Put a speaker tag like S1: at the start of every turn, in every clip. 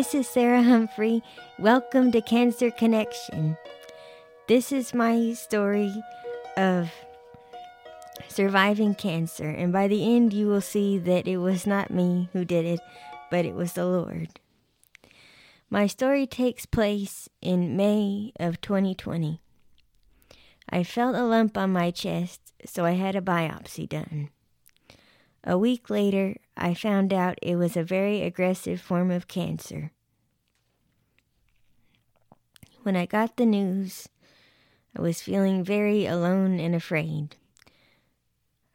S1: This is Sarah Humphrey. Welcome to Cancer Connection. This is my story of surviving cancer, and by the end, you will see that it was not me who did it, but it was the Lord. My story takes place in May of 2020. I felt a lump on my chest, so I had a biopsy done. A week later, I found out it was a very aggressive form of cancer. When I got the news, I was feeling very alone and afraid.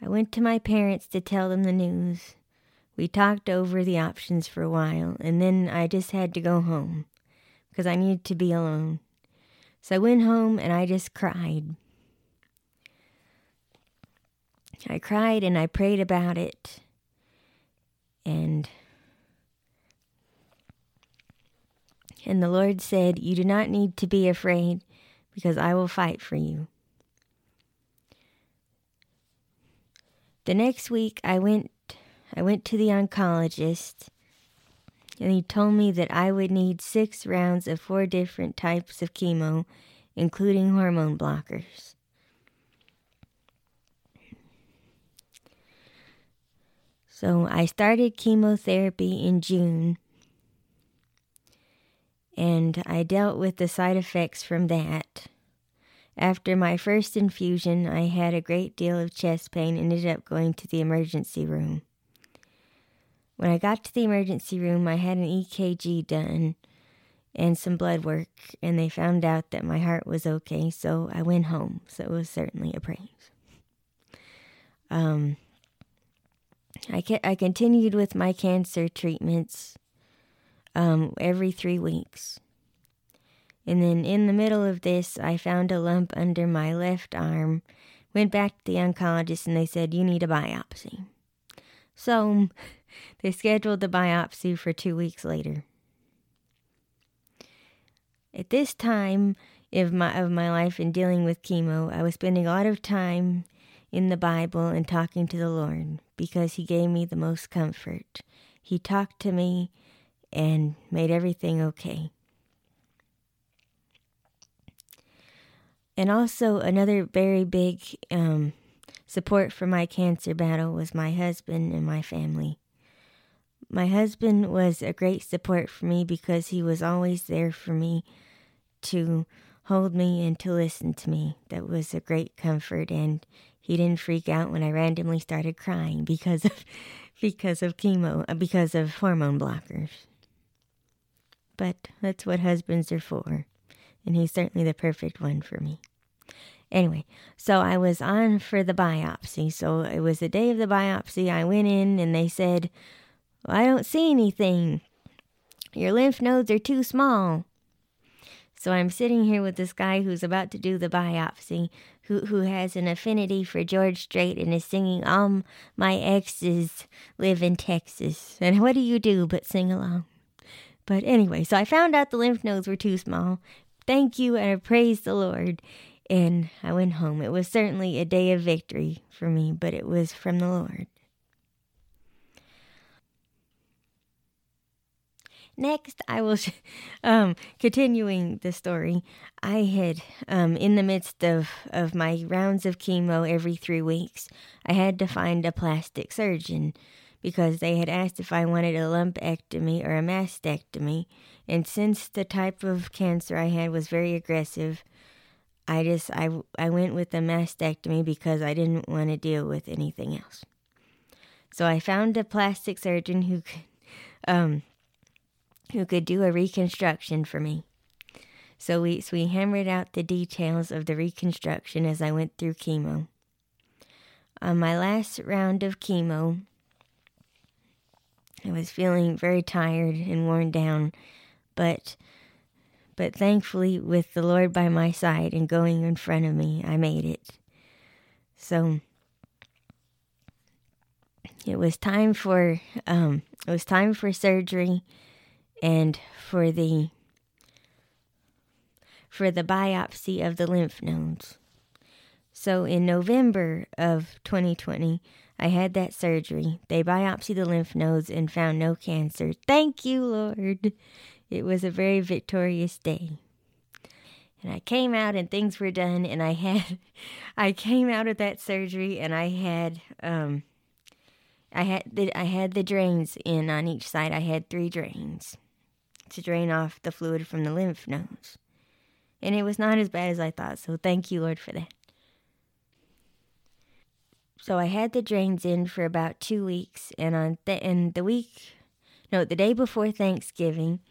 S1: I went to my parents to tell them the news. We talked over the options for a while, and then I just had to go home because I needed to be alone. So I went home and I just cried. I cried and I prayed about it. And and the Lord said, "You do not need to be afraid because I will fight for you." The next week I went I went to the oncologist and he told me that I would need 6 rounds of four different types of chemo including hormone blockers. So I started chemotherapy in June, and I dealt with the side effects from that. After my first infusion, I had a great deal of chest pain and ended up going to the emergency room. When I got to the emergency room, I had an EKG done and some blood work, and they found out that my heart was okay, so I went home. So it was certainly a praise. Um, I, I continued with my cancer treatments um, every three weeks. And then in the middle of this, I found a lump under my left arm. Went back to the oncologist and they said, You need a biopsy. So they scheduled the biopsy for two weeks later. At this time of my, of my life in dealing with chemo, I was spending a lot of time in the Bible and talking to the Lord because He gave me the most comfort. He talked to me and made everything okay. And also, another very big um, support for my cancer battle was my husband and my family. My husband was a great support for me because he was always there for me to hold me and to listen to me. That was a great comfort, and he didn't freak out when I randomly started crying because of because of chemo, uh, because of hormone blockers. But that's what husbands are for, and he's certainly the perfect one for me. Anyway, so I was on for the biopsy. So it was the day of the biopsy. I went in and they said, well, I don't see anything. Your lymph nodes are too small. So I'm sitting here with this guy who's about to do the biopsy, who who has an affinity for George Strait and is singing "All My Exes Live in Texas." And what do you do but sing along? But anyway, so I found out the lymph nodes were too small. Thank you, and I praise the Lord. And I went home. It was certainly a day of victory for me, but it was from the Lord. Next, I will, um, continuing the story. I had, um, in the midst of, of my rounds of chemo every three weeks, I had to find a plastic surgeon because they had asked if I wanted a lumpectomy or a mastectomy. And since the type of cancer I had was very aggressive, I just I, I went with the mastectomy because I didn't want to deal with anything else. So I found a plastic surgeon who um, who could do a reconstruction for me. So we, so we hammered out the details of the reconstruction as I went through chemo. On my last round of chemo, I was feeling very tired and worn down, but but thankfully with the Lord by my side and going in front of me, I made it. So it was time for um, it was time for surgery and for the for the biopsy of the lymph nodes. So in November of 2020, I had that surgery. They biopsied the lymph nodes and found no cancer. Thank you, Lord. It was a very victorious day. And I came out and things were done and I had I came out of that surgery and I had um I had the I had the drains in on each side. I had three drains to drain off the fluid from the lymph nodes. And it was not as bad as I thought, so thank you, Lord, for that. So I had the drains in for about two weeks, and on th- and the week, no, the day before Thanksgiving,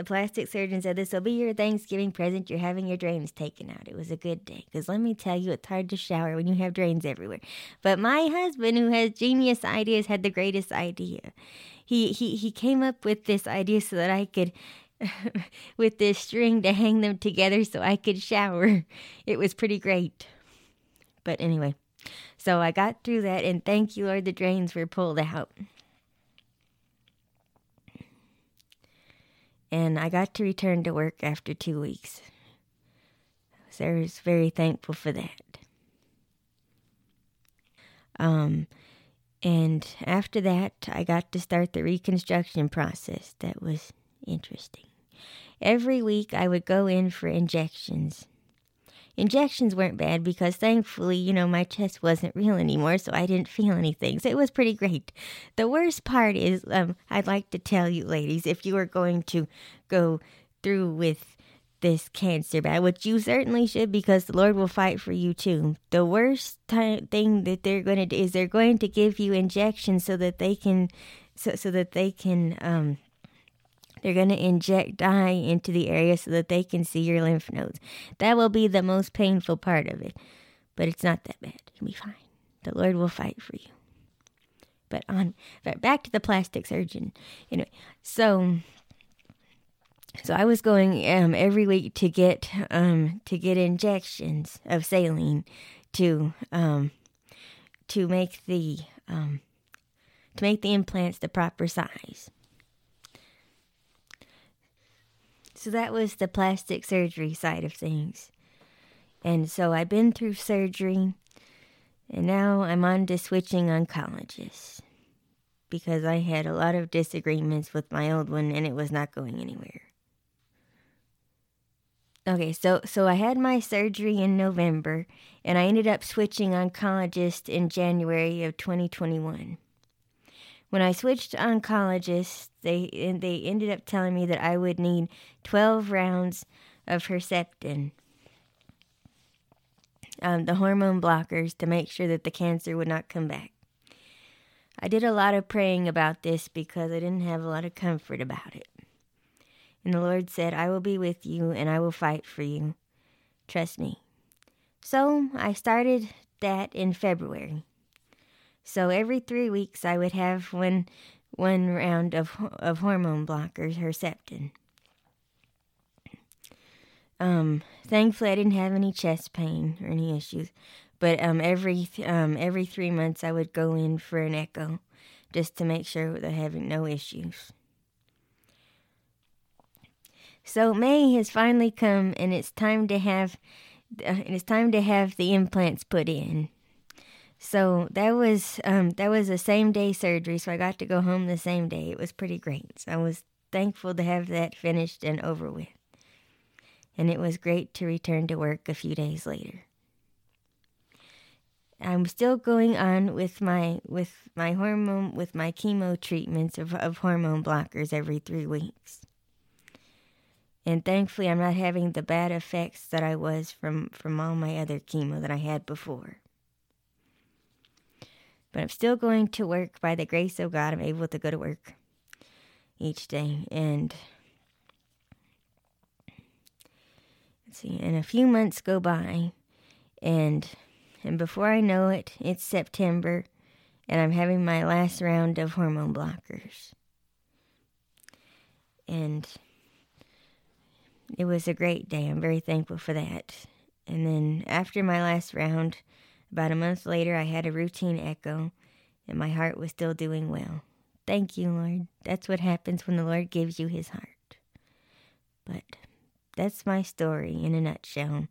S1: the plastic surgeon said this will be your Thanksgiving present. You're having your drains taken out. It was a good day because let me tell you, it's hard to shower when you have drains everywhere. But my husband, who has genius ideas, had the greatest idea. He he he came up with this idea so that I could. with this string to hang them together so I could shower. It was pretty great. But anyway, so I got through that, and thank you, Lord, the drains were pulled out. And I got to return to work after two weeks. So I was very thankful for that. Um, and after that, I got to start the reconstruction process. That was interesting. Every week, I would go in for injections. Injections weren't bad because thankfully, you know, my chest wasn't real anymore, so I didn't feel anything. So it was pretty great. The worst part is, um, I'd like to tell you, ladies, if you are going to go through with this cancer battle, which you certainly should because the Lord will fight for you too. The worst thing that they're going to do is they're going to give you injections so that they can, so, so that they can, um, they're going to inject dye into the area so that they can see your lymph nodes. That will be the most painful part of it, but it's not that bad. You'll be fine. The Lord will fight for you. But on back to the plastic surgeon. Anyway, so so I was going um, every week to get um, to get injections of saline to um, to make the um, to make the implants the proper size. So that was the plastic surgery side of things. And so I've been through surgery, and now I'm on to switching oncologists because I had a lot of disagreements with my old one and it was not going anywhere. Okay, so so I had my surgery in November and I ended up switching oncologist in January of 2021 when I switched oncologists, they they ended up telling me that I would need 12 rounds of Herceptin, um, the hormone blockers, to make sure that the cancer would not come back. I did a lot of praying about this because I didn't have a lot of comfort about it. And the Lord said, I will be with you and I will fight for you. Trust me. So I started that in February. So every three weeks, I would have one one round of of hormone blockers, Herceptin. Um, thankfully, I didn't have any chest pain or any issues, but um, every um, every three months, I would go in for an echo, just to make sure I having no issues. So May has finally come, and it's time to have, uh, it's time to have the implants put in. So that was um, that was a same day surgery, so I got to go home the same day. It was pretty great. So I was thankful to have that finished and over with. And it was great to return to work a few days later. I'm still going on with my with my hormone with my chemo treatments of, of hormone blockers every three weeks. And thankfully I'm not having the bad effects that I was from, from all my other chemo that I had before. But I'm still going to work by the grace of God. I'm able to go to work each day. And let's see, and a few months go by and and before I know it, it's September and I'm having my last round of hormone blockers. And it was a great day. I'm very thankful for that. And then after my last round, about a month later, I had a routine echo, and my heart was still doing well. Thank you, Lord. That's what happens when the Lord gives you his heart. But that's my story in a nutshell.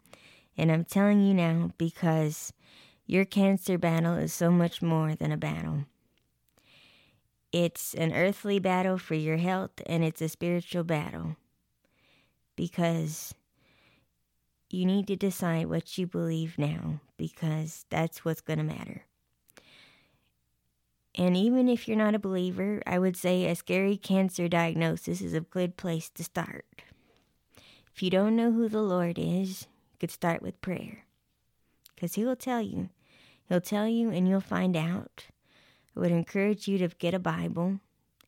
S1: And I'm telling you now because your cancer battle is so much more than a battle. It's an earthly battle for your health, and it's a spiritual battle because you need to decide what you believe now because that's what's going to matter. And even if you're not a believer, I would say a scary cancer diagnosis is a good place to start. If you don't know who the Lord is, you could start with prayer. Because He will tell you. He'll tell you and you'll find out. I would encourage you to get a Bible.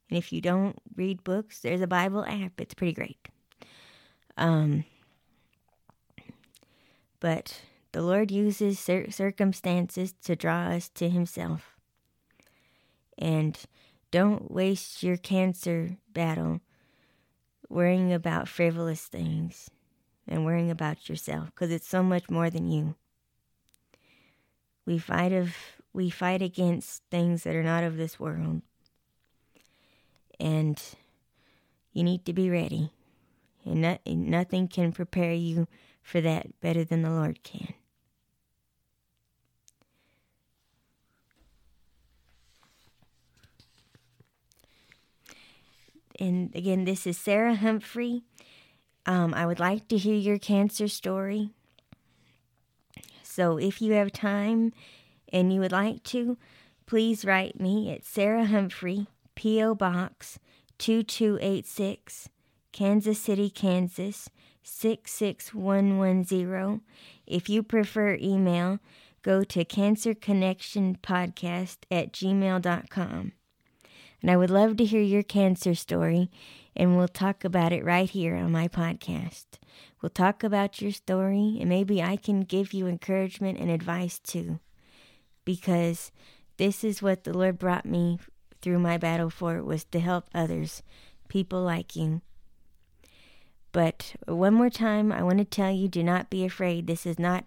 S1: And if you don't read books, there's a Bible app. It's pretty great. Um, but the Lord uses cir- circumstances to draw us to Himself. And don't waste your cancer battle worrying about frivolous things and worrying about yourself because it's so much more than you. We fight of we fight against things that are not of this world. And you need to be ready. And, not, and nothing can prepare you for that better than the Lord can. And again, this is Sarah Humphrey. Um, I would like to hear your cancer story. So if you have time and you would like to, please write me at Sarah Humphrey, P.O. Box 2286, Kansas City, Kansas 66110. If you prefer email, go to cancerconnectionpodcast at gmail.com. And I would love to hear your cancer story, and we'll talk about it right here on my podcast. We'll talk about your story, and maybe I can give you encouragement and advice too, because this is what the Lord brought me through my battle for was to help others, people like you. But one more time, I want to tell you do not be afraid. This is not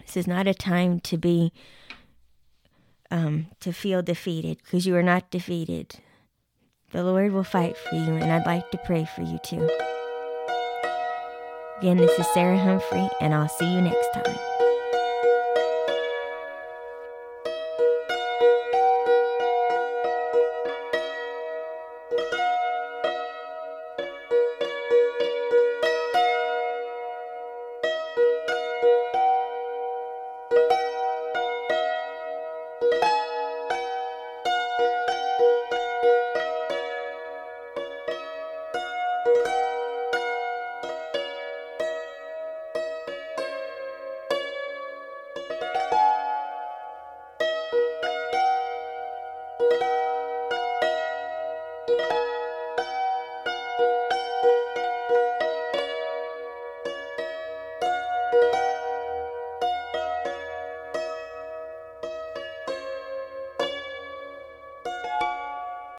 S1: this is not a time to be um, to feel defeated because you are not defeated. The Lord will fight for you, and I'd like to pray for you too. Again, this is Sarah Humphrey, and I'll see you next time.